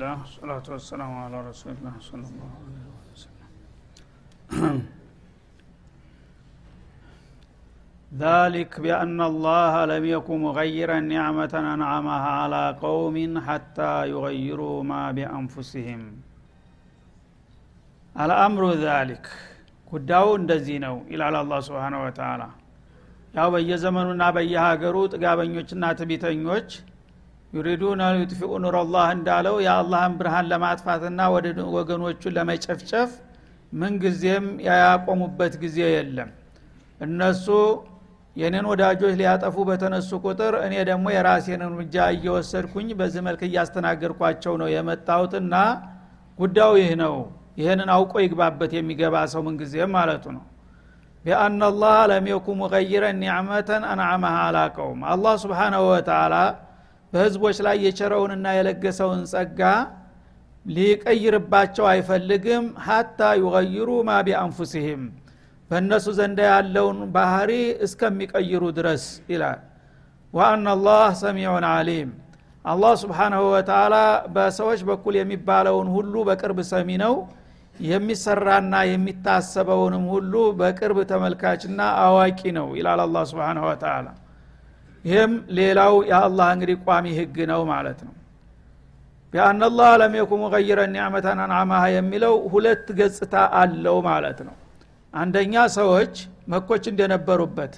الحمد لله والصلاة والسلام على رسول الله صلى الله عليه وسلم ذلك بأن الله لم يكن مغيرا نعمة أنعمها على قوم حتى يغيروا ما بأنفسهم الأمر ذلك ጉዳዩ እንደዚህ ነው ይላል አላ ስብን ወተላ ያው በየዘመኑና በየሀገሩ ጥጋበኞችና ትቢተኞች ዩሪዱን ዩጥፊኡ ኑረላህ እንዳለው የአላህን ብርሃን ለማጥፋትና ወደ ወገኖቹን ለመጨፍጨፍ ምንጊዜም ያያቆሙበት ጊዜ የለም። እነሱ የኔን ወዳጆች ሊያጠፉ በተነሱ ቁጥር እኔ ደግሞ የራሴን እርምጃ እየወሰድኩኝ በዚህ መልክ እያስተናገድኳቸው ነው የመጣሁትና ጉዳዩ ይህ ነው። ይህንን አውቆ ይግባበት የሚገባ ሰው ምንጊዜም ማለቱ ነው። ቢአና ላህ ለም የኩ ሙቀይረን ኒዕመተን አንዓመሃ አላቀውም አላህ ስብሓናሁ ወተላ በህዝቦች ላይ የቸረውንና የለገሰውን ጸጋ ሊቀይርባቸው አይፈልግም ሀታ ዩገይሩ ማ ቢአንፉሲህም በእነሱ ዘንዳ ያለውን ባህሪ እስከሚቀይሩ ድረስ ይላል። ወአና ላህ ሰሚዑን አሊም አላህ ስብሓናሁ ወተላ በሰዎች በኩል የሚባለውን ሁሉ በቅርብ ሰሚ ነው። የሚሰራና የሚታሰበውንም ሁሉ በቅርብ ተመልካችና አዋቂ ነው ይላል አላ ስብሓናሁ ወተላ ይህም ሌላው የአላህ እንግዲህ ቋሚ ህግ ነው ማለት ነው። ቢአናላህ ለም የኩ ሙቀይረ ኒዕመተን አንዓማሃ የሚለው ሁለት ገጽታ አለው ማለት ነው። አንደኛ ሰዎች መኮች እንደነበሩበት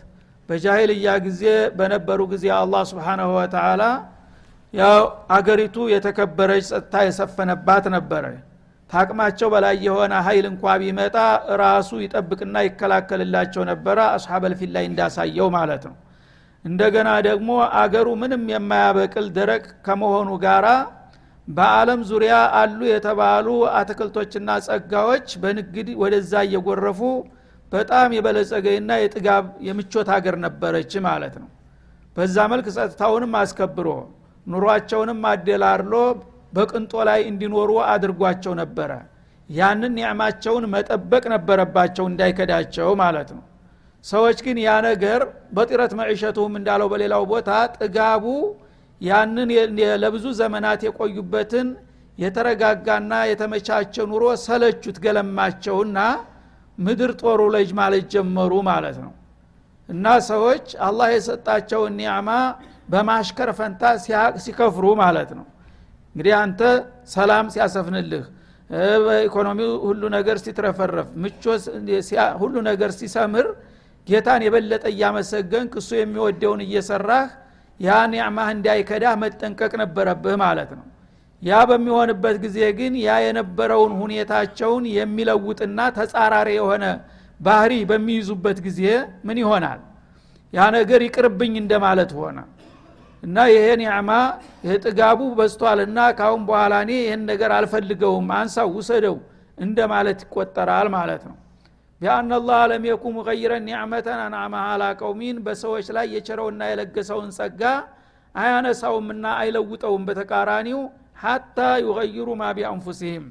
በጃሂልያ ጊዜ በነበሩ ጊዜ አላህ ስብሓናሁ ወተላ ያው አገሪቱ የተከበረች ጸጥታ የሰፈነባት ነበረ። ታቅማቸው በላይ የሆነ ሀይል እንኳ ቢመጣ ራሱ ይጠብቅና ይከላከልላቸው ነበረ። አስሓበልፊት ላይ እንዳሳየው ማለት ነው እንደገና ደግሞ አገሩ ምንም የማያበቅል ደረቅ ከመሆኑ ጋራ በአለም ዙሪያ አሉ የተባሉ አትክልቶችና ጸጋዎች በንግድ ወደዛ እየጎረፉ በጣም የበለጸገና የጥጋብ የምቾት ሀገር ነበረች ማለት ነው። በዛ መልክ ጸጥታውንም አስከብሮ ኑሯቸውንም አደላርሎ በቅንጦ ላይ እንዲኖሩ አድርጓቸው ነበረ። ያንን ኒዕማቸውን መጠበቅ ነበረባቸው እንዳይከዳቸው ማለት ነው ሰዎች ግን ያ ነገር በጢረት መዒሸቱም እንዳለው በሌላው ቦታ ጥጋቡ ያንን ለብዙ ዘመናት የቆዩበትን የተረጋጋና የተመቻቸ ኑሮ ሰለቹት ገለማቸውና ምድር ጦሩ ለጅ ማለት ጀመሩ ማለት ነው። እና ሰዎች አላህ የሰጣቸውን ኒዕማ በማሽከር ፈንታ ሲከፍሩ ማለት ነው። እንግዲህ አንተ ሰላም ሲያሰፍንልህ በኢኮኖሚው ሁሉ ነገር ሲትረፈረፍ ምቾ ሁሉ ነገር ሲሰምር ጌታን የበለጠ እያመሰገንክ እሱ የሚወደውን እየሰራህ ያ ኒዕማህ እንዳይከዳህ መጠንቀቅ ነበረብህ ማለት ነው። ያ በሚሆንበት ጊዜ ግን ያ የነበረውን ሁኔታቸውን የሚለውጥና ተጻራሪ የሆነ ባህሪ በሚይዙበት ጊዜ ምን ይሆናል? ያ ነገር ይቅርብኝ እንደማለት ሆነ። እና ይሄ ኒዕማ ጥጋቡ በስቷልና ካሁን በኋላ እኔ ይህን ነገር አልፈልገውም አንሳው ውሰደው እንደ ማለት ይቆጠራል ማለት ነው ቢአና ላህ ለም የኩ ሙቀይረን ኒዕመተን አንዓመሃ አላ ቀውሚን በሰዎች ላይ የቸረውና የለገሰውን ጸጋ አያነሳውምና አይለውጠውም። በተቃራኒው ሀታ ዩገይሩ ማ ቢአንፉሲህም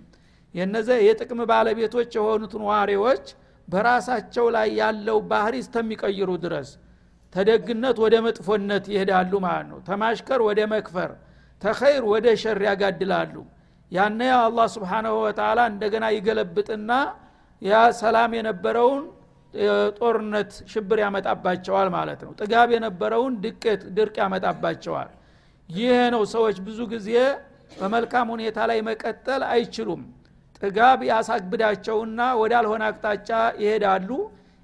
የነዘ የጥቅም ባለቤቶች የሆኑትን ዋሬዎች በራሳቸው ላይ ያለው ባህሪ እስተሚቀይሩ ድረስ ተደግነት ወደ መጥፎነት ይሄዳሉ ማለት ነው። ተማሽከር ወደ መክፈር ተኸይር ወደ ሸር ያጋድላሉ። ያነ አላህ ስብሓናሁ ወተላ እንደገና ይገለብጥና ያ ሰላም የነበረውን ጦርነት ሽብር ያመጣባቸዋል ማለት ነው። ጥጋብ የነበረውን ድቀት ድርቅ ያመጣባቸዋል። ይህ ነው ሰዎች ብዙ ጊዜ በመልካም ሁኔታ ላይ መቀጠል አይችሉም። ጥጋብ ያሳግብዳቸውና ወዳልሆነ አቅጣጫ ይሄዳሉ።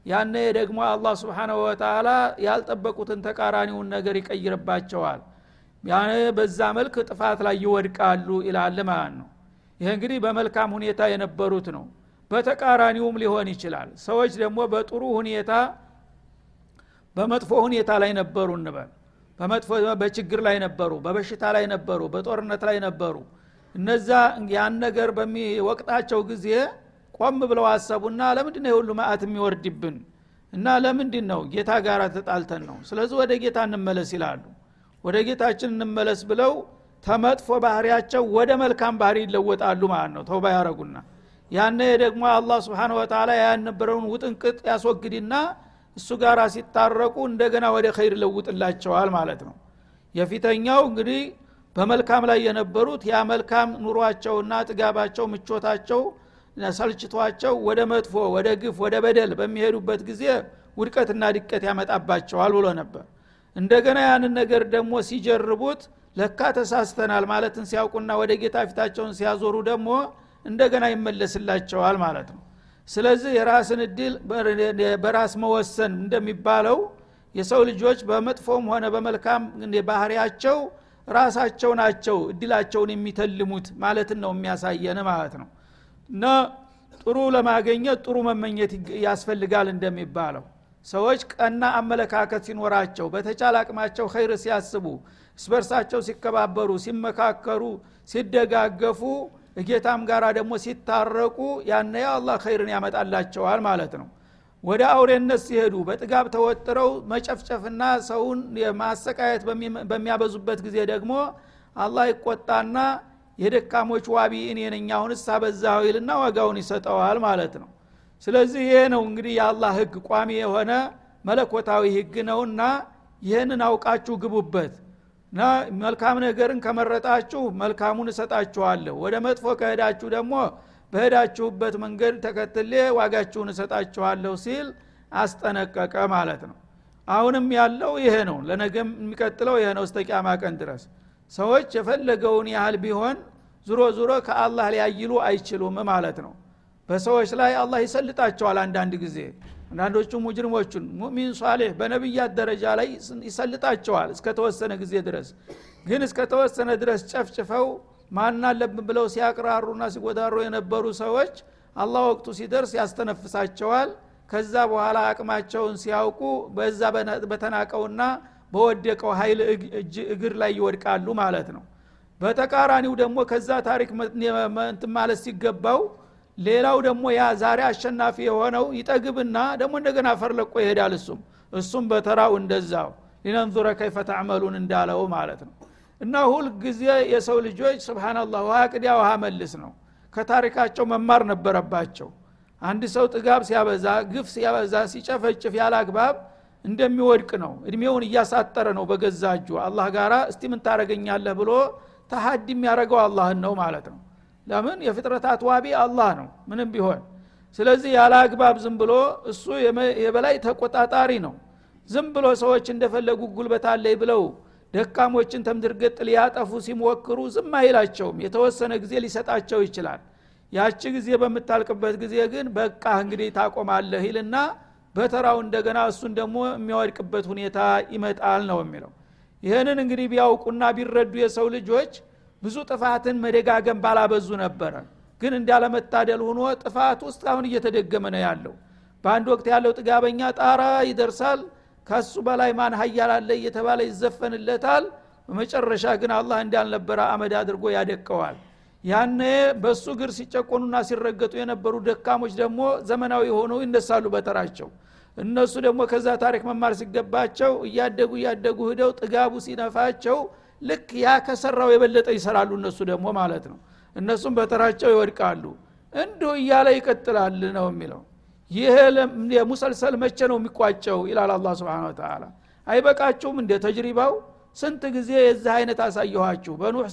ያነ ደግሞ አላህ ስብሓናሁ ወተላ ያልጠበቁትን ተቃራኒውን ነገር ይቀይርባቸዋል። ያነ በዛ መልክ ጥፋት ላይ ይወድቃሉ ይላል ማለት ነው። ይህ እንግዲህ በመልካም ሁኔታ የነበሩት ነው በተቃራኒውም ሊሆን ይችላል። ሰዎች ደግሞ በጥሩ ሁኔታ በመጥፎ ሁኔታ ላይ ነበሩ እንበል። በመጥፎ በችግር ላይ ነበሩ በበሽታ ላይ ነበሩ በጦርነት ላይ ነበሩ። እነዛ ያን ነገር በሚወቅጣቸው ጊዜ ቆም ብለው አሰቡና ለምንድን ነው የሁሉ ማአት የሚወርድብን? እና ለምንድን ነው ጌታ ጋር ተጣልተን ነው? ስለዚህ ወደ ጌታ እንመለስ ይላሉ። ወደ ጌታችን እንመለስ ብለው ተመጥፎ ባህሪያቸው ወደ መልካም ባህሪ ይለወጣሉ ማለት ነው። ተውባ ያረጉና ያነ ደግሞ አላህ ስብሓን ወተላ ያነበረውን ውጥንቅጥ ያስወግድና እሱ ጋር ሲታረቁ እንደገና ወደ ኸይር ለውጥላቸዋል ማለት ነው። የፊተኛው እንግዲህ በመልካም ላይ የነበሩት ያ መልካም ኑሯቸውና ጥጋባቸው ምቾታቸው ሰልችቷቸው ወደ መጥፎ ወደ ግፍ ወደ በደል በሚሄዱበት ጊዜ ውድቀትና ድቀት ያመጣባቸዋል ብሎ ነበር። እንደገና ያንን ነገር ደግሞ ሲጀርቡት ለካ ተሳስተናል ማለትን ሲያውቁና ወደ ጌታ ፊታቸውን ሲያዞሩ ደግሞ እንደገና ይመለስላቸዋል ማለት ነው። ስለዚህ የራስን እድል በራስ መወሰን እንደሚባለው የሰው ልጆች በመጥፎም ሆነ በመልካም ባህሪያቸው ራሳቸው ናቸው እድላቸውን የሚተልሙት ማለትን ነው የሚያሳየን ማለት ነው። እና ጥሩ ለማገኘት ጥሩ መመኘት ያስፈልጋል እንደሚባለው ሰዎች ቀና አመለካከት ሲኖራቸው በተቻለ አቅማቸው ኸይር ሲያስቡ እስበርሳቸው ሲከባበሩ ሲመካከሩ ሲደጋገፉ እጌታም ጋር ደግሞ ሲታረቁ ያነ አላህ ኸይርን ያመጣላቸዋል ማለት ነው። ወደ አውሬነት ሲሄዱ በጥጋብ ተወጥረው መጨፍጨፍና ሰውን ማሰቃየት በሚያበዙበት ጊዜ ደግሞ አላህ ይቆጣና የደካሞች ዋቢ እኔ ነኝ አሁንስ ይልና ዋጋውን ይሰጠዋል ማለት ነው። ስለዚህ ይሄ ነው እንግዲህ የአላህ ህግ ቋሚ የሆነ መለኮታዊ ህግ ነውና ይህንን አውቃችሁ ግቡበት እና መልካም ነገርን ከመረጣችሁ መልካሙን እሰጣችኋለሁ። ወደ መጥፎ ከሄዳችሁ ደግሞ በሄዳችሁበት መንገድ ተከትሌ ዋጋችሁን እሰጣችኋለሁ ሲል አስጠነቀቀ ማለት ነው። አሁንም ያለው ይሄ ነው። ለነገም የሚቀጥለው ይሄ ነው። እስተቂያማ ቀን ድረስ ሰዎች የፈለገውን ያህል ቢሆን ዙሮ ዙሮ ከአላህ ሊያይሉ አይችሉም ማለት ነው። በሰዎች ላይ አላህ ይሰልጣቸዋል አንዳንድ ጊዜ አንዳንዶቹ ሙጅሪሞቹን ሙእሚን ሷሌህ በነቢያት ደረጃ ላይ ይሰልጣቸዋል እስከተወሰነ ጊዜ ድረስ። ግን እስከተወሰነ ድረስ ጨፍጭፈው ማን አለብን ብለው ሲያቅራሩና ሲጎዳሩ የነበሩ ሰዎች አላህ ወቅቱ ሲደርስ ያስተነፍሳቸዋል። ከዛ በኋላ አቅማቸውን ሲያውቁ በዛ በተናቀውና በወደቀው ኃይል እግር ላይ ይወድቃሉ ማለት ነው። በተቃራኒው ደግሞ ከዛ ታሪክ ማለት ሲገባው ሌላው ደግሞ ያ ዛሬ አሸናፊ የሆነው ይጠግብና ደግሞ እንደገና ፈርለቆ ይሄዳል እሱም። እሱም በተራው እንደዛው። ሊነንዙረ ከይፈ ተዕመሉን እንዳለው ማለት ነው። እና ሁል ጊዜ የሰው ልጆች ስብናላህ ውሃ ቅዲያ ውሃ መልስ ነው። ከታሪካቸው መማር ነበረባቸው። አንድ ሰው ጥጋብ ሲያበዛ ግፍ ሲያበዛ ሲጨፈጭፍ ያለ አግባብ እንደሚወድቅ ነው። እድሜውን እያሳጠረ ነው በገዛ እጁ። አላህ ጋራ እስቲ ምን ታረገኛለህ ብሎ ተሀዲ የሚያደረገው አላህን ነው ማለት ነው ለምን? የፍጥረታት ዋቢ አላህ ነው። ምንም ቢሆን። ስለዚህ ያለ አግባብ ዝም ብሎ እሱ የበላይ ተቆጣጣሪ ነው። ዝም ብሎ ሰዎች እንደፈለጉ ጉልበት አለይ ብለው ደካሞችን ተምድርገጥ ሊያጠፉ ሲሞክሩ ዝም አይላቸውም። የተወሰነ ጊዜ ሊሰጣቸው ይችላል። ያቺ ጊዜ በምታልቅበት ጊዜ ግን በቃ እንግዲህ ታቆማለህ ይልና በተራው እንደገና እሱን ደግሞ የሚያወድቅበት ሁኔታ ይመጣል ነው የሚለው። ይህንን እንግዲህ ቢያውቁና ቢረዱ የሰው ልጆች ብዙ ጥፋትን መደጋገም ባላበዙ ነበረ። ግን እንዳለመታደል ሆኖ ጥፋት ውስጥ አሁን እየተደገመ ነው ያለው። በአንድ ወቅት ያለው ጥጋበኛ ጣራ ይደርሳል ከሱ በላይ ማን ሀያል አለ እየተባለ ይዘፈንለታል። በመጨረሻ ግን አላህ እንዳልነበረ አመድ አድርጎ ያደቀዋል። ያነ በሱ እግር ሲጨቆኑና ሲረገጡ የነበሩ ደካሞች ደግሞ ዘመናዊ ሆነው ይነሳሉ በተራቸው። እነሱ ደግሞ ከዛ ታሪክ መማር ሲገባቸው እያደጉ እያደጉ ሂደው ጥጋቡ ሲነፋቸው ልክ ያ ከሰራው የበለጠ ይሰራሉ እነሱ ደግሞ ማለት ነው። እነሱም በተራቸው ይወድቃሉ። እንዲሁ እያለ ይቀጥላል ነው የሚለው። ይሄ የሙሰልሰል መቼ ነው የሚቋጨው? ይላል አላ ስብን ተላ አይበቃችሁም እንደ ተጅሪባው? ስንት ጊዜ የዚህ አይነት አሳየኋችሁ? በኑሕ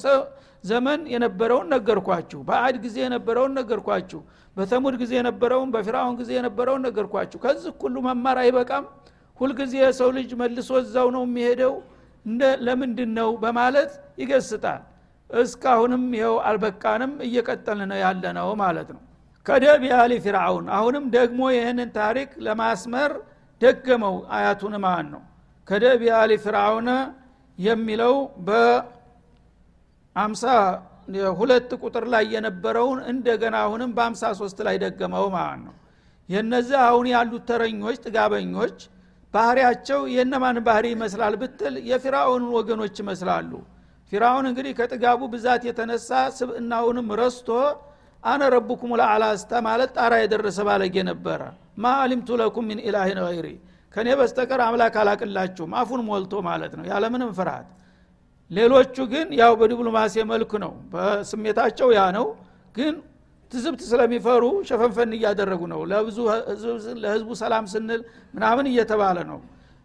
ዘመን የነበረውን ነገርኳችሁ። በአድ ጊዜ የነበረውን ነገርኳችሁ። በተሙድ ጊዜ የነበረውን በፊራውን ጊዜ የነበረውን ነገርኳችሁ። ከዚህ ሁሉ መማር አይበቃም? ሁልጊዜ የሰው ልጅ መልሶ እዛው ነው የሚሄደው ለምንድን ነው በማለት ይገስጣል። እስካሁንም ይኸው አልበቃንም እየቀጠልን ነው ያለ ነው ማለት ነው። ከደብ ያሊ ፊርአውን አሁንም ደግሞ ይህንን ታሪክ ለማስመር ደገመው አያቱን ማን ነው? ከደብ ያሊ ፊርአውን የሚለው በአምሳ ሁለት ቁጥር ላይ የነበረውን እንደገና አሁንም በአምሳ ሶስት ላይ ደገመው ማለት ነው? የነዚህ አሁን ያሉት ተረኞች ጥጋበኞች ባህሪያቸው የእነማን ባህሪ ይመስላል ብትል የፊራውንን ወገኖች ይመስላሉ። ፊራውን እንግዲህ ከጥጋቡ ብዛት የተነሳ ስብእናውንም ረስቶ አነ ረቡኩም ለአላስተ ማለት ጣራ የደረሰ ባለጌ ነበረ። ማ አሊምቱ ለኩም ሚን ኢላህን ገይሪ ከእኔ በስተቀር አምላክ አላቅላችሁም አፉን ሞልቶ ማለት ነው። ያለምንም ፍርሃት። ሌሎቹ ግን ያው በዲፕሎማሲ መልክ ነው በስሜታቸው ያ ነው። ግን ትዝብት ስለሚፈሩ ሸፈንፈን እያደረጉ ነው። ለብዙ ለህዝቡ ሰላም ስንል ምናምን እየተባለ ነው።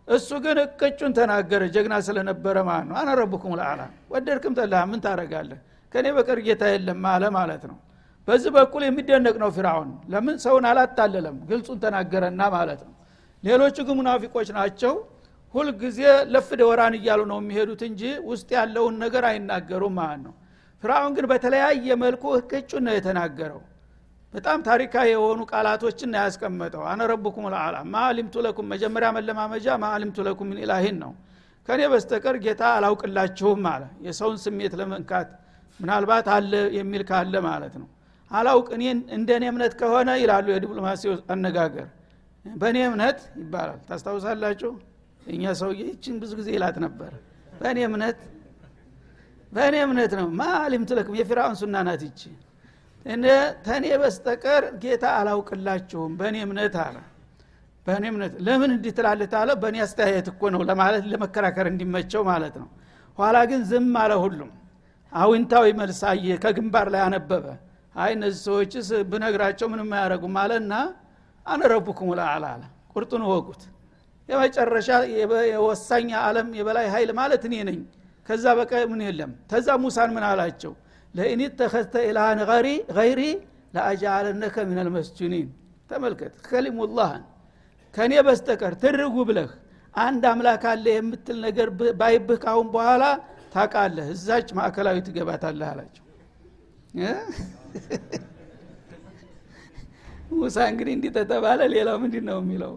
እሱ ግን እቅጩን ተናገረ። ጀግና ስለነበረ ማለት ነው። አነ ረቡኩም ልአላ ወደድክም ጠላ ምን ታረጋለህ ከእኔ በቀር ጌታ የለም አለ ማለት ነው። በዚህ በኩል የሚደነቅ ነው ፊራውን ለምን ሰውን አላታለለም? ግልጹን ተናገረና ማለት ነው። ሌሎቹ ግን ሙናፊቆች ናቸው። ሁልጊዜ ለፍ ደወራን እያሉ ነው የሚሄዱት እንጂ ውስጥ ያለውን ነገር አይናገሩም ማለት ነው ፍርአውን ግን በተለያየ መልኩ እቅጩን ነው የተናገረው። በጣም ታሪካዊ የሆኑ ቃላቶችን ያስቀመጠው። አነ ረቡኩም ልአላ ማ አሊምቱ ለኩም መጀመሪያ መለማመጃ ማ አሊምቱ ለኩም ምን ኢላሂን ነው። ከእኔ በስተቀር ጌታ አላውቅላችሁም አለ። የሰውን ስሜት ለመንካት ምናልባት አለ የሚል ካለ ማለት ነው። አላውቅ እኔ እንደ እኔ እምነት ከሆነ ይላሉ የዲፕሎማሲ አነጋገር። በእኔ እምነት ይባላል። ታስታውሳላችሁ? እኛ ሰውዬ ይችን ብዙ ጊዜ ይላት ነበር። በእኔ እምነት በእኔ እምነት ነው። ማ አሊምቱ ለኩም የፊራውን ሱና ናት ይቺ። ተኔ በስተቀር ጌታ አላውቅላችሁም። በእኔ እምነት አለ። በእኔ እምነት ለምን እንዲህ ትላለህ አለ በእኔ አስተያየት እኮ ነው ለማለት ለመከራከር እንዲመቸው ማለት ነው። ኋላ ግን ዝም አለ ሁሉም። አዊንታዊ መልስ አየ ከግንባር ላይ አነበበ። አይ እነዚህ ሰዎችስ ብነግራቸው ምንም አያደረጉም አለና አነረቡኩም ለአላ ቁርጡን ወቁት የመጨረሻ የወሳኝ አለም የበላይ ኃይል ማለት እኔ ነኝ ከዛ በቀ ምን የለም። ተዛ ሙሳን ምን አላቸው? ለኢን ተኸዝተ ኢላሃን ገይሪ ለአጃአለነከ ምን አልመስጁኒን ተመልከት ከሊሙላህን ከእኔ በስተቀር ትርጉ ብለህ አንድ አምላክ አለ የምትል ነገር ባይብህ ካሁን በኋላ ታቃለህ እዛች ማዕከላዊ ትገባታለህ አላቸው። ሙሳ እንግዲህ እንዲህ ተተባለ። ሌላው ምንድን ነው የሚለው?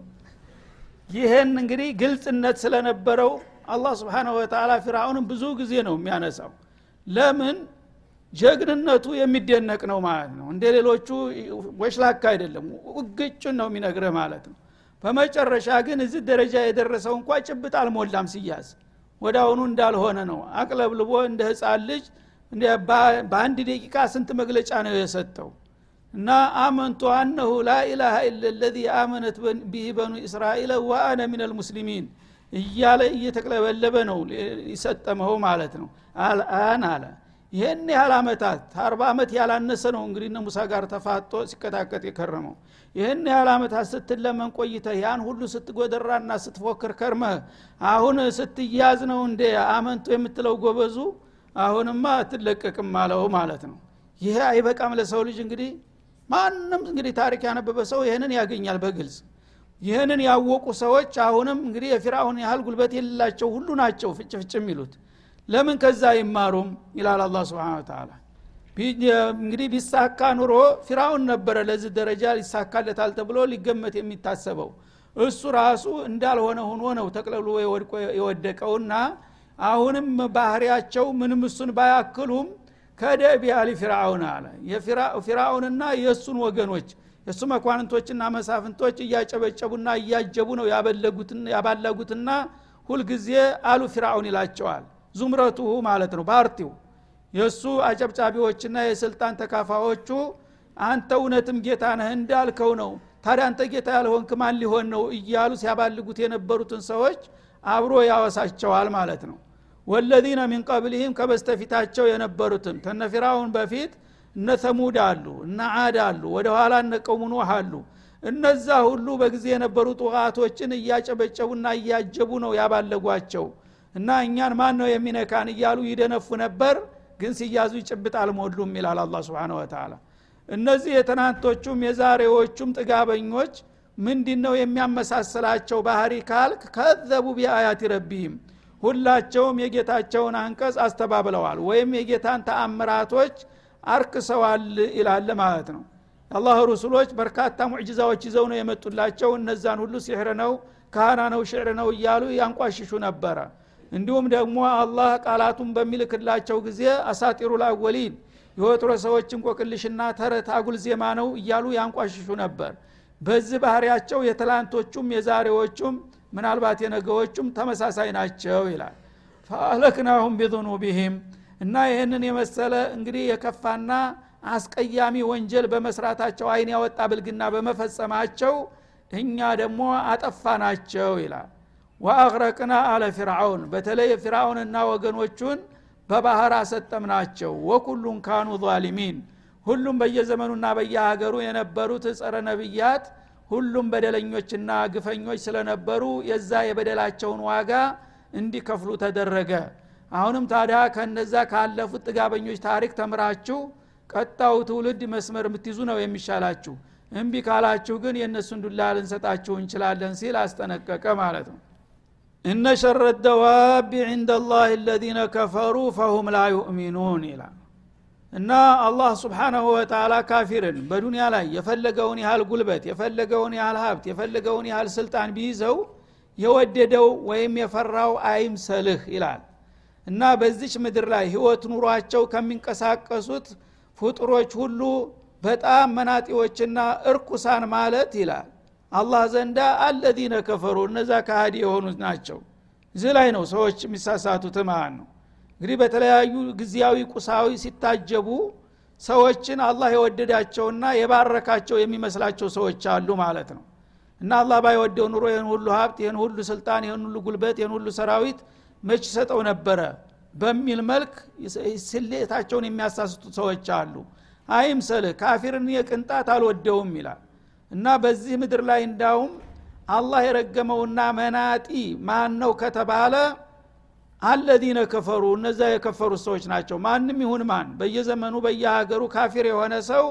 ይህን እንግዲህ ግልጽነት ስለነበረው አላህ ስብሓንሁ ወተላ ፊርአውንም ብዙ ጊዜ ነው የሚያነሳው። ለምን? ጀግንነቱ የሚደነቅ ነው ማለት ነው። እንደ ሌሎቹ ወሽላካ አይደለም ውግጩን ነው የሚነግርህ ማለት ነው። በመጨረሻ ግን እዚህ ደረጃ የደረሰው እንኳ ጭብጥ አልሞላም ሲያዝ። አሁኑ እንዳልሆነ ነው። አቅለብልቦ እንደ ህፃን ልጅ በአንድ ደቂቃ ስንት መግለጫ ነው የሰጠው? እና አመንቱ አነሁ ላኢላሃ ኢለ ለዚ አመነት ቢህ በኑ እስራኤል ወአነ ምን ልሙስሊሚን እያለ እየተቅለበለበ ነው ይሰጠመው ማለት ነው። አልአን አለ። ይህን ያህል አመታት አርባ ዓመት ያላነሰ ነው እንግዲህ ሙሳ ጋር ተፋጦ ሲቀጣቀጥ የከረመው። ይህን ያህል አመታት ስትለመን ቆይተ ያን ሁሉ ስትጎደራና ስትፎክር ከርመህ አሁን ስትያዝ ነው እንደ አመንቱ የምትለው ጎበዙ አሁንማ አትለቀቅም አለው ማለት ነው። ይሄ አይበቃም ለሰው ልጅ እንግዲህ ማንም እንግዲህ ታሪክ ያነበበ ሰው ይህንን ያገኛል በግልጽ ይህንን ያወቁ ሰዎች አሁንም እንግዲህ የፊራውን ያህል ጉልበት የሌላቸው ሁሉ ናቸው ፍጭ ፍጭ የሚሉት። ለምን ከዛ አይማሩም? ይላል አላ ስብን ተላ እንግዲህ ቢሳካ ኑሮ ፊራውን ነበረ ለዚህ ደረጃ ሊሳካለታል ተብሎ ሊገመት የሚታሰበው። እሱ ራሱ እንዳልሆነ ሆኖ ነው ተቅለሉ የወደቀውና አሁንም ባህሪያቸው ምንም እሱን ባያክሉም ከደቢ አሊ ፊርአውን አለ ፊርአውንና የእሱን ወገኖች የእሱ መኳንንቶችና መሳፍንቶች እያጨበጨቡና እያጀቡ ነው ያባለጉትና ሁልጊዜ አሉ ፊርአውን ይላቸዋል። ዙምረቱሁ ማለት ነው ፓርቲው የእሱ አጨብጫቢዎችና የስልጣን ተካፋዎቹ አንተ እውነትም ጌታ ነህ እንዳልከው ነው። ታዲያ አንተ ጌታ ያልሆንክ ማን ሊሆን ነው? እያሉ ሲያባልጉት የነበሩትን ሰዎች አብሮ ያወሳቸዋል ማለት ነው። ወለዚነ ሚን ቀብልህም ከበስተፊታቸው የነበሩትን ተነ ፊራውን በፊት እነ ተሙድ አሉ እነ አድ አሉ ወደ ኋላ እነ ቀውሙ አሉ። እነዛ ሁሉ በጊዜ የነበሩ ጡቃቶችን እያጨበጨቡና እያጀቡ ነው ያባለጓቸው። እና እኛን ማን ነው የሚነካን እያሉ ይደነፉ ነበር ግን ሲያዙ ጭብጥ አልሞሉም ይላል አላ ስብን ወተላ እነዚህ የትናንቶቹም የዛሬዎቹም ጥጋበኞች ምንድ ነው የሚያመሳስላቸው ባህሪ ካልክ ከዘቡ ቢአያት ረቢህም ሁላቸውም የጌታቸውን አንቀጽ አስተባብለዋል። ወይም የጌታን ተአምራቶች አርክሰዋል ይላል ማለት ነው። አላህ ሩሱሎች በርካታ ሙዕጅዛዎች ይዘው ነው የመጡላቸው። እነዛን ሁሉ ሲሕር ነው ካህና ነው ሽዕር ነው እያሉ ያንቋሽሹ ነበረ። እንዲሁም ደግሞ አላህ ቃላቱን በሚልክላቸው ጊዜ አሳጢሩ ላወሊን የወትሮ ሰዎች እንቆቅልሽና ተረት አጉል ዜማ ነው እያሉ ያንቋሽሹ ነበር። በዚህ ባህሪያቸው የትላንቶቹም የዛሬዎቹም ምናልባት የነገዎቹም ተመሳሳይ ናቸው ይላል። ፈአህለክናሁም ቢዙኑቢህም እና ይህንን የመሰለ እንግዲህ የከፋና አስቀያሚ ወንጀል በመስራታቸው አይን ያወጣ ብልግና በመፈጸማቸው እኛ ደግሞ አጠፋናቸው ይላል። ወአግረቅና አለ ፊርዓውን በተለይ ፊርዓውንና ወገኖቹን በባህር አሰጠምናቸው። ወኩሉን ካኑ ዛሊሚን ሁሉም በየዘመኑና በየሀገሩ የነበሩት ጸረ ነቢያት ሁሉም በደለኞችና ግፈኞች ስለነበሩ የዛ የበደላቸውን ዋጋ እንዲከፍሉ ተደረገ አሁንም ታዲያ ከነዛ ካለፉት ጥጋበኞች ታሪክ ተምራችሁ ቀጣው ትውልድ መስመር የምትይዙ ነው የሚሻላችሁ። እምቢ ካላችሁ ግን የእነሱን ዱላ ልንሰጣችሁ እንችላለን ሲል አስጠነቀቀ ማለት ነው። እነ ሸረ ደዋቢ ዕንደ ላህ ለዚነ ከፈሩ ፈሁም ላ ዩእሚኑን ይላል። እና አላህ ስብሓናሁ ወተላ ካፊርን በዱንያ ላይ የፈለገውን ያህል ጉልበት የፈለገውን ያህል ሀብት የፈለገውን ያህል ስልጣን ቢይዘው የወደደው ወይም የፈራው አይምሰልህ ይላል እና በዚች ምድር ላይ ህይወት ኑሯቸው ከሚንቀሳቀሱት ፍጡሮች ሁሉ በጣም መናጢዎችና እርኩሳን ማለት ይላል። አላህ ዘንዳ አለዚነ ከፈሩ እነዛ ካሃዲ የሆኑት ናቸው። እዚህ ላይ ነው ሰዎች የሚሳሳቱት ማለት ነው። እንግዲህ በተለያዩ ጊዜያዊ ቁሳዊ ሲታጀቡ ሰዎችን አላህ የወደዳቸውና የባረካቸው የሚመስላቸው ሰዎች አሉ ማለት ነው። እና አላህ ባይወደው ኑሮ ይህን ሁሉ ሀብት ይህን ሁሉ ስልጣን ይህን ሁሉ ጉልበት ይህን ሁሉ ሰራዊት መች ሰጠው ነበረ? በሚል መልክ ስሌታቸውን የሚያሳስቱ ሰዎች አሉ። አይምሰልህ ካፊርን የቅንጣት አልወደውም ይላል። እና በዚህ ምድር ላይ እንዳውም አላህ የረገመውና መናጢ ማን ነው ከተባለ አለዚነ ከፈሩ እነዛ የከፈሩ ሰዎች ናቸው። ማንም ይሁን ማን በየዘመኑ በየሀገሩ ካፊር የሆነ ሰው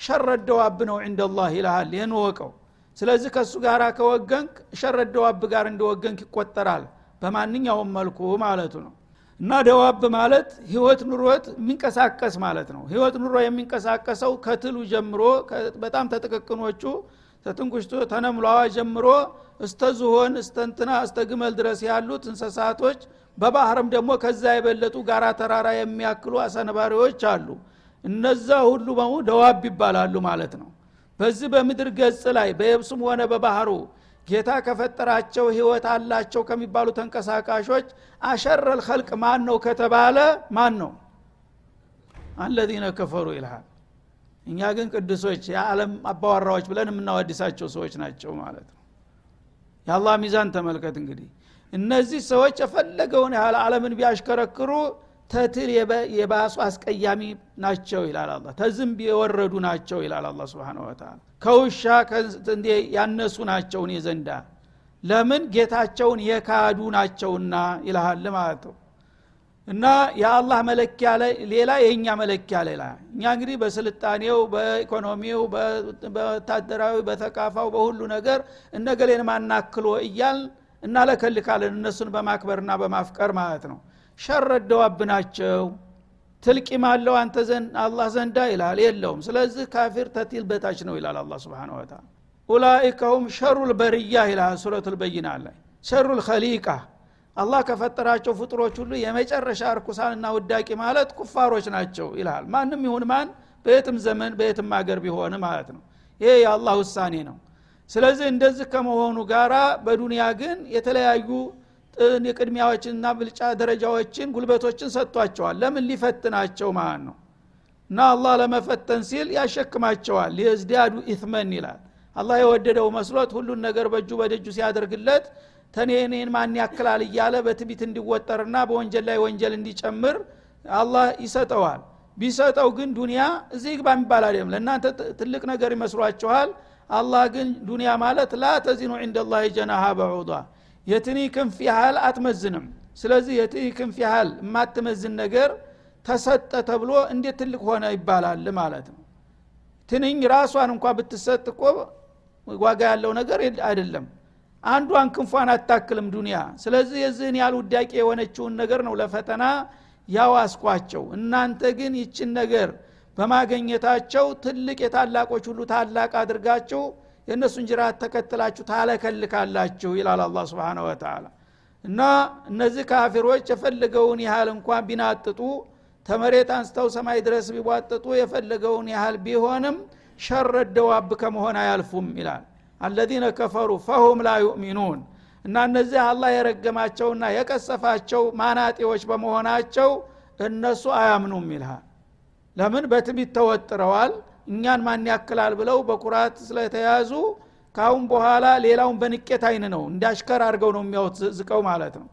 ሸረደዋብ ነው ዕንደላህ ይልሃል ይህን ወቀው ስለዚህ ከእሱ ጋር ከወገንክ ሸረደዋብ ጋር እንደወገንክ ይቆጠራል በማንኛውም መልኩ ማለቱ ነው። እና ደዋብ ማለት ህይወት ኑሮት የሚንቀሳቀስ ማለት ነው። ህይወት ኑሮ የሚንቀሳቀሰው ከትሉ ጀምሮ በጣም ተጥቅቅኖቹ ተትንኩሽቶ ተነምሏዋ ጀምሮ እስተ ዝሆን እስተንትና እስተ ግመል ድረስ ያሉት እንስሳቶች በባህርም ደግሞ ከዛ የበለጡ ጋራ ተራራ የሚያክሉ አሰነባሪዎች አሉ። እነዛ ሁሉ ደዋብ ይባላሉ ማለት ነው። በዚህ በምድር ገጽ ላይ በየብሱም ሆነ በባህሩ ጌታ ከፈጠራቸው ህይወት አላቸው ከሚባሉ ተንቀሳቃሾች አሸረል ኸልቅ ማን ነው ከተባለ ማን ነው አለዚነ ከፈሩ ይልሃል። እኛ ግን ቅዱሶች የዓለም አባዋራዎች ብለን የምናወድሳቸው ሰዎች ናቸው ማለት ነው። የአላህ ሚዛን ተመልከት እንግዲህ። እነዚህ ሰዎች የፈለገውን ያህል አለምን ቢያሽከረክሩ ተትል የባሱ አስቀያሚ ናቸው ይላል አላ ተዝንብ የወረዱ ናቸው ይላል አላ ስብን ወተላ ከውሻ ያነሱ ናቸው እኔ ዘንዳ። ለምን? ጌታቸውን የካዱ ናቸውና ይልሃል ማለት ነው። እና የአላህ መለኪያ ሌላ የእኛ መለኪያ ሌላ። እኛ እንግዲህ በስልጣኔው በኢኮኖሚው በወታደራዊ በተቃፋው በሁሉ ነገር እነገሌን ማናክሎ እያል እናለከልካለን እነሱን በማክበርና በማፍቀር ማለት ነው ሸረደዋብ ናቸው ትልቂም አለው አንተ አላህ ዘንዳ ይላል። የለውም። ስለዚህ ካፊር ተቲል በታች ነው ይላል አላ ስብን ወተላ ኡላይከ ሁም ሸሩ ልበርያ ይላል ሱረቱ ልበይና ላይ። ሸሩ ልከሊቃ አላህ ከፈጠራቸው ፍጡሮች ሁሉ የመጨረሻ እርኩሳንና ውዳቂ ማለት ኩፋሮች ናቸው ይልሃል ማንም ይሁን ማን በየትም ዘመን በየትም ሀገር ቢሆን ማለት ነው። ይሄ የአላህ ውሳኔ ነው። ስለዚህ እንደዚህ ከመሆኑ ጋራ በዱንያ ግን የተለያዩ የቅድሚያዎችንና ብልጫ ደረጃዎችን ጉልበቶችን ሰጥቷቸዋል። ለምን ሊፈትናቸው ማለት ነው? እና አላህ ለመፈተን ሲል ያሸክማቸዋል። ሊየዝዲያዱ ኢትመን ይላል። አላህ የወደደው መስሎት ሁሉን ነገር በእጁ በደጁ ሲያደርግለት ተኔኔን ማን ያክላል እያለ በትቢት እንዲወጠርና በወንጀል ላይ ወንጀል እንዲጨምር አላህ ይሰጠዋል። ቢሰጠው ግን ዱንያ እዚህ ግባ የሚባል አይደለም። ለእናንተ ትልቅ ነገር ይመስሏችኋል። አላህ ግን ዱንያ ማለት ላ ተዚኑ ዕንደ ጀናሃ በዑዷ የትኒ ክንፍ ያህል አትመዝንም። ስለዚህ የትኒ ክንፍ ያህል የማትመዝን ነገር ተሰጠ ተብሎ እንዴት ትልቅ ሆነ ይባላል ማለት ነው። ትንኝ ራሷን እንኳ ብትሰጥ እኮ ዋጋ ያለው ነገር አይደለም። አንዷን ክንፏን አታክልም ዱንያ። ስለዚህ የዚህን ያህል ውዳቄ የሆነችውን ነገር ነው ለፈተና ያዋስኳቸው። እናንተ ግን ይችን ነገር በማገኘታቸው ትልቅ የታላቆች ሁሉ ታላቅ አድርጋችሁ የእነሱን ጅራት ተከትላችሁ ታለከልካላችሁ ይላል አላ ስብን ወተላ እና እነዚህ ካፊሮች የፈለገውን ያህል እንኳን ቢናጥጡ ተመሬት አንስተው ሰማይ ድረስ ቢቧጥጡ የፈለገውን ያህል ቢሆንም ሸረደዋብ ከመሆን አያልፉም ይላል። አለዚነ ከፈሩ ፈሁም ላ ዩእሚኑን። እና እነዚህ አላህ የረገማቸውና የቀሰፋቸው ማናጤዎች በመሆናቸው እነሱ አያምኑም ይልሃል። ለምን? በትቢት ተወጥረዋል እኛን ማን ያክላል ብለው በኩራት ስለተያዙ ካሁን በኋላ ሌላውን በንቄት አይን ነው እንዳሽከር አድርገው ነው የሚያወት ዝቀው ማለት ነው።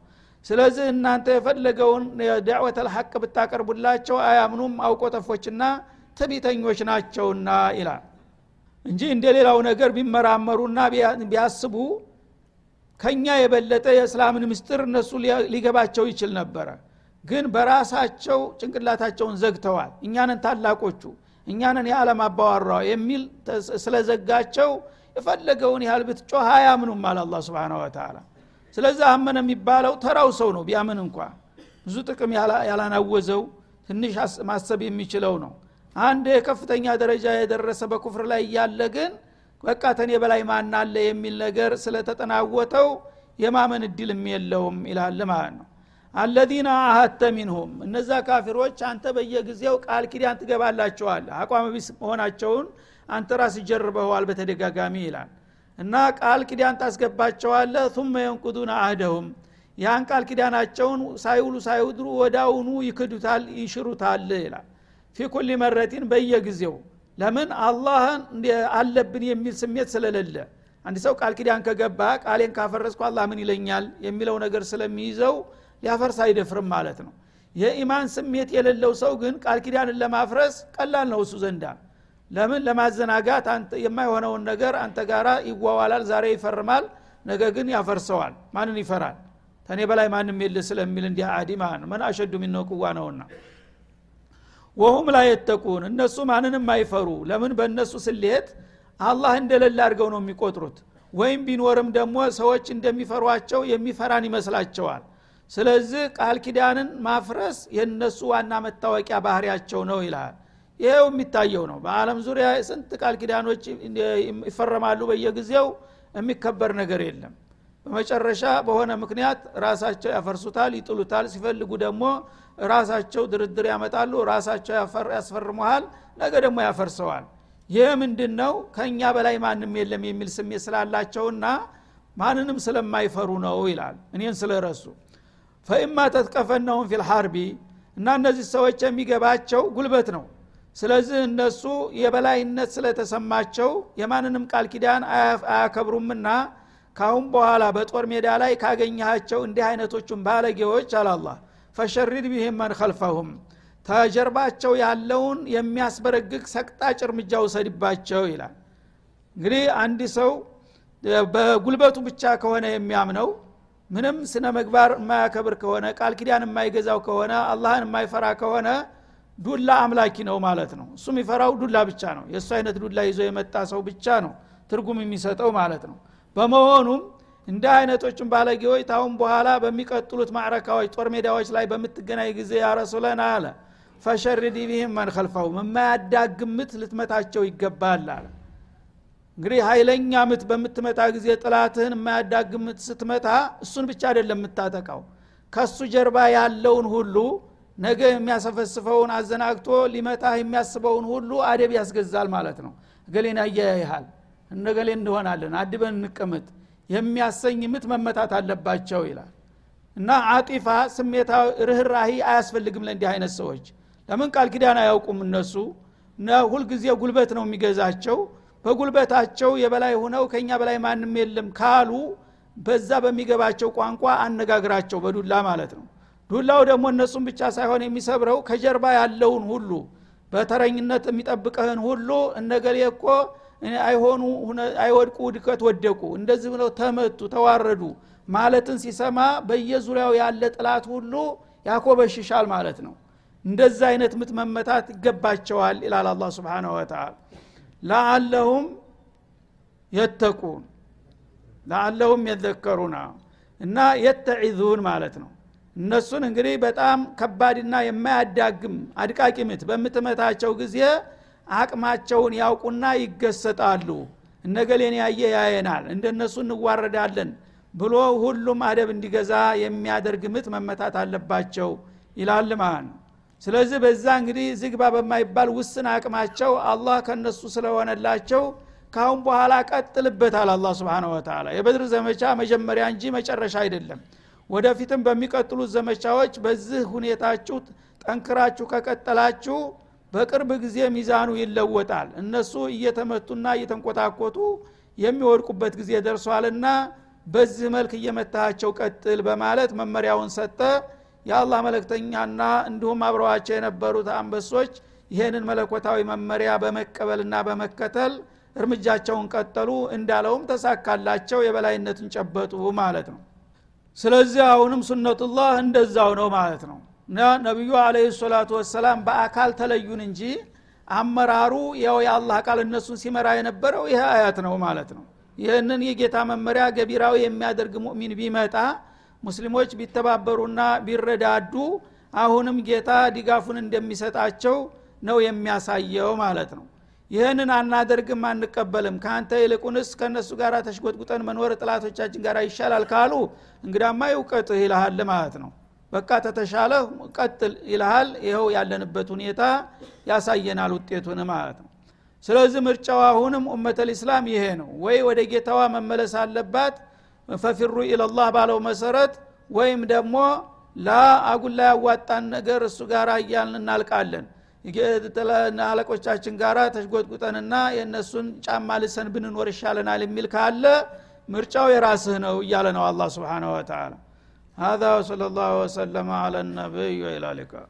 ስለዚህ እናንተ የፈለገውን ዳዕወት ልሐቅ ብታቀርቡላቸው አያምኑም አውቆጠፎችና ትቢተኞች ናቸውና ይላል። እንጂ እንደ ሌላው ነገር ቢመራመሩና ቢያስቡ ከኛ የበለጠ የእስላምን ምስጢር እነሱ ሊገባቸው ይችል ነበረ። ግን በራሳቸው ጭንቅላታቸውን ዘግተዋል። እኛንን ታላቆቹ እኛንን የዓለም አባዋራ የሚል ስለዘጋቸው የፈለገውን ያህል ብትጮህ አያምኑም አለ አላ ስብን ወተላ ስለዚህ አመነ የሚባለው ተራው ሰው ነው ቢያምን እንኳ። ብዙ ጥቅም ያላናወዘው ትንሽ ማሰብ የሚችለው ነው። አንድ የከፍተኛ ደረጃ የደረሰ በኩፍር ላይ እያለ ግን በቃ ተኔ በላይ ማን አለ የሚል ነገር ስለተጠናወተው የማመን እድልም የለውም ይላል ማለት ነው አለዚነ አህተ ሚንሁም እነዛ ካፊሮች አንተ በየጊዜው ቃል ኪዳን ትገባላቸዋል አቋም ቢስ መሆናቸውን አንተ ራስ ይጀርበኸዋል በተደጋጋሚ ይላል። እና ቃል ኪዳን ታስገባቸዋለ ثመ የንቁዱን አህደሁም ያን ቃል ኪዳናቸውን ሳይውሉ ሳይውድሩ ወዳውኑ ይክዱታል ይሽሩታል ይላል። ፊ ኩል መረቲን በየጊዜው ለምን አላህን አለብን የሚል ስሜት ስለሌለ። አንድ ሰው ቃል ኪዳን ከገባ ቃሌን ካፈረስኩ አላህ ምን ይለኛል የሚለው ነገር ስለሚይዘው ሊያፈርስ አይደፍርም ማለት ነው። የኢማን ስሜት የሌለው ሰው ግን ቃል ኪዳንን ለማፍረስ ቀላል ነው እሱ ዘንዳ። ለምን? ለማዘናጋት የማይሆነውን ነገር አንተ ጋራ ይዋዋላል ዛሬ ይፈርማል ነገ ግን ያፈርሰዋል። ማንን ይፈራል? ተኔ በላይ ማንም የለ ስለሚል እንዲህ አዲ ማለት መን አሸዱ ሚነው ነውና። ወሁም ላይ የተቁን እነሱ ማንንም አይፈሩ። ለምን? በእነሱ ስሌት አላህ እንደሌለ አድርገው ነው የሚቆጥሩት። ወይም ቢኖርም ደግሞ ሰዎች እንደሚፈሯቸው የሚፈራን ይመስላቸዋል ስለዚህ ቃል ኪዳንን ማፍረስ የነሱ ዋና መታወቂያ ባህሪያቸው ነው ይላል። ይሄው የሚታየው ነው። በአለም ዙሪያ ስንት ቃል ኪዳኖች ይፈረማሉ በየጊዜው? የሚከበር ነገር የለም። በመጨረሻ በሆነ ምክንያት ራሳቸው ያፈርሱታል ይጥሉታል። ሲፈልጉ ደግሞ ራሳቸው ድርድር ያመጣሉ ራሳቸው ያስፈርመሃል ነገ ደግሞ ያፈርሰዋል። ይህ ምንድን ነው ከእኛ በላይ ማንም የለም የሚል ስሜት ስላላቸውና ማንንም ስለማይፈሩ ነው ይላል። እኔን ስለረሱ ፈኢማ ተትቀፈነሁም ፊልሐርቢ እና እነዚህ ሰዎች የሚገባቸው ጉልበት ነው። ስለዚህ እነሱ የበላይነት ስለተሰማቸው የማንንም ቃል ኪዳን አያከብሩምና ካሁን በኋላ በጦር ሜዳ ላይ ካገኘሃቸው እንዲህ አይነቶቹን ባለጌዎች አላላ ፈሸሪድ ቢህም መን ከልፈሁም ተጀርባቸው ያለውን የሚያስበረግግ ሰቅጣጭ እርምጃ ውሰድባቸው ይላል። እንግዲህ አንድ ሰው በጉልበቱ ብቻ ከሆነ የሚያምነው ምንም ስነ ምግባር የማያከብር ከሆነ ቃል ኪዳን የማይገዛው ከሆነ አላህን የማይፈራ ከሆነ ዱላ አምላኪ ነው ማለት ነው። እሱ የሚፈራው ዱላ ብቻ ነው። የእሱ አይነት ዱላ ይዞ የመጣ ሰው ብቻ ነው ትርጉም የሚሰጠው ማለት ነው። በመሆኑም እንደ አይነቶችን ባለጌዎች ታሁን በኋላ በሚቀጥሉት ማዕረካዎች ጦር ሜዳዎች ላይ በምትገናኝ ጊዜ ያረሱለን አለ ፈሸርዲ ቢህም መን ከልፈሁም የማያዳግም ምት ልትመታቸው ይገባል አለ እንግዲህ ኃይለኛ ምት በምትመታ ጊዜ ጥላትህን የማያዳግም ምት ስትመታ እሱን ብቻ አይደለም የምታጠቃው። ከሱ ጀርባ ያለውን ሁሉ ነገ የሚያሰፈስፈውን አዘናግቶ ሊመታህ የሚያስበውን ሁሉ አደብ ያስገዛል ማለት ነው። እገሌን አያያይሃል እነገሌ እንሆናለን አድበን እንቀመጥ የሚያሰኝ ምት መመታት አለባቸው ይላል። እና አጢፋ ስሜታዊ ርኅራሂ አያስፈልግም ለእንዲህ አይነት ሰዎች። ለምን? ቃል ኪዳን አያውቁም እነሱ። ሁልጊዜ ጉልበት ነው የሚገዛቸው በጉልበታቸው የበላይ ሆነው ከኛ በላይ ማንም የለም ካሉ በዛ በሚገባቸው ቋንቋ አነጋግራቸው በዱላ ማለት ነው። ዱላው ደግሞ እነሱን ብቻ ሳይሆን የሚሰብረው ከጀርባ ያለውን ሁሉ በተረኝነት የሚጠብቀህን ሁሉ እነገሌ እኮ አይሆኑ አይወድቁ ውድቀት ወደቁ እንደዚህ ብለው ተመቱ ተዋረዱ ማለትን ሲሰማ በየዙሪያው ያለ ጥላት ሁሉ ያኮበሽሻል ማለት ነው። እንደዛ አይነት ምት መመታት ይገባቸዋል ይላል አላ ስብን ወተላ ለአለሁም የተቁን ለአለሁም የዘከሩና እና የተዒዙን ማለት ነው። እነሱን እንግዲህ በጣም ከባድና የማያዳግም አድቃቂ ምት በምትመታቸው ጊዜ አቅማቸውን ያውቁና ይገሰጣሉ። እነገሌን ያየ ያየናል እንደነሱ እንዋረዳለን ብሎ ሁሉም አደብ እንዲገዛ የሚያደርግ ምት መመታት አለባቸው ይላል ማለት ነው ስለዚህ በዛ እንግዲህ ዝግባ በማይባል ውስን አቅማቸው አላህ ከነሱ ስለሆነላቸው ካሁን በኋላ ቀጥልበታል አላ ስብን ወተላ የበድር ዘመቻ መጀመሪያ እንጂ መጨረሻ አይደለም። ወደፊትም በሚቀጥሉት ዘመቻዎች በዚህ ሁኔታችሁ ጠንክራችሁ ከቀጠላችሁ በቅርብ ጊዜ ሚዛኑ ይለወጣል። እነሱ እየተመቱና እየተንቆታኮቱ የሚወድቁበት ጊዜ ደርሷልና በዚህ መልክ እየመታቸው ቀጥል በማለት መመሪያውን ሰጠ የአላህ መለክተኛና እንዲሁም አብረዋቸው የነበሩት አንበሶች ይህንን መለኮታዊ መመሪያ በመቀበልና በመከተል እርምጃቸውን ቀጠሉ። እንዳለውም ተሳካላቸው የበላይነትን ጨበጡ ማለት ነው። ስለዚህ አሁንም ሱነቱላህ እንደዛው ነው ማለት ነው። እና ነቢዩ አለህ ሰላቱ ወሰላም በአካል ተለዩን እንጂ አመራሩ ያው የአላህ ቃል እነሱን ሲመራ የነበረው ይህ አያት ነው ማለት ነው። ይህንን የጌታ መመሪያ ገቢራዊ የሚያደርግ ሙእሚን ቢመጣ ሙስሊሞች ቢተባበሩና ቢረዳዱ አሁንም ጌታ ድጋፉን እንደሚሰጣቸው ነው የሚያሳየው ማለት ነው። ይህንን አናደርግም አንቀበልም። ከአንተ ይልቁንስ ከእነሱ ጋር ተሽጎጥጉጠን መኖር ጥላቶቻችን ጋር ይሻላል ካሉ እንግዳማ ይውቀጥህ ይልሃል ማለት ነው። በቃ ተተሻለ ቀጥል ይልሃል። ይኸው ያለንበት ሁኔታ ያሳየናል ውጤቱን ማለት ነው። ስለዚህ ምርጫው አሁንም ኡመተል ይሄ ነው። ወይ ወደ ጌታዋ መመለስ አለባት ፈፊሩ ኢለላህ ባለው መሰረት ወይም ደግሞ ላ አጉላ ያዋጣን ነገር እሱ ጋር እያልን እናልቃለን አለቆቻችን ጋር ተሽጎጥቁጠንና የእነሱን ጫማ ልሰን ብንኖር ይሻለናል የሚል ካለ ምርጫው የራስህ ነው እያለ ነው አላ ስብሓንሁ ወተላ هذا وصلى الله وسلم على النبي وإلى اللقاء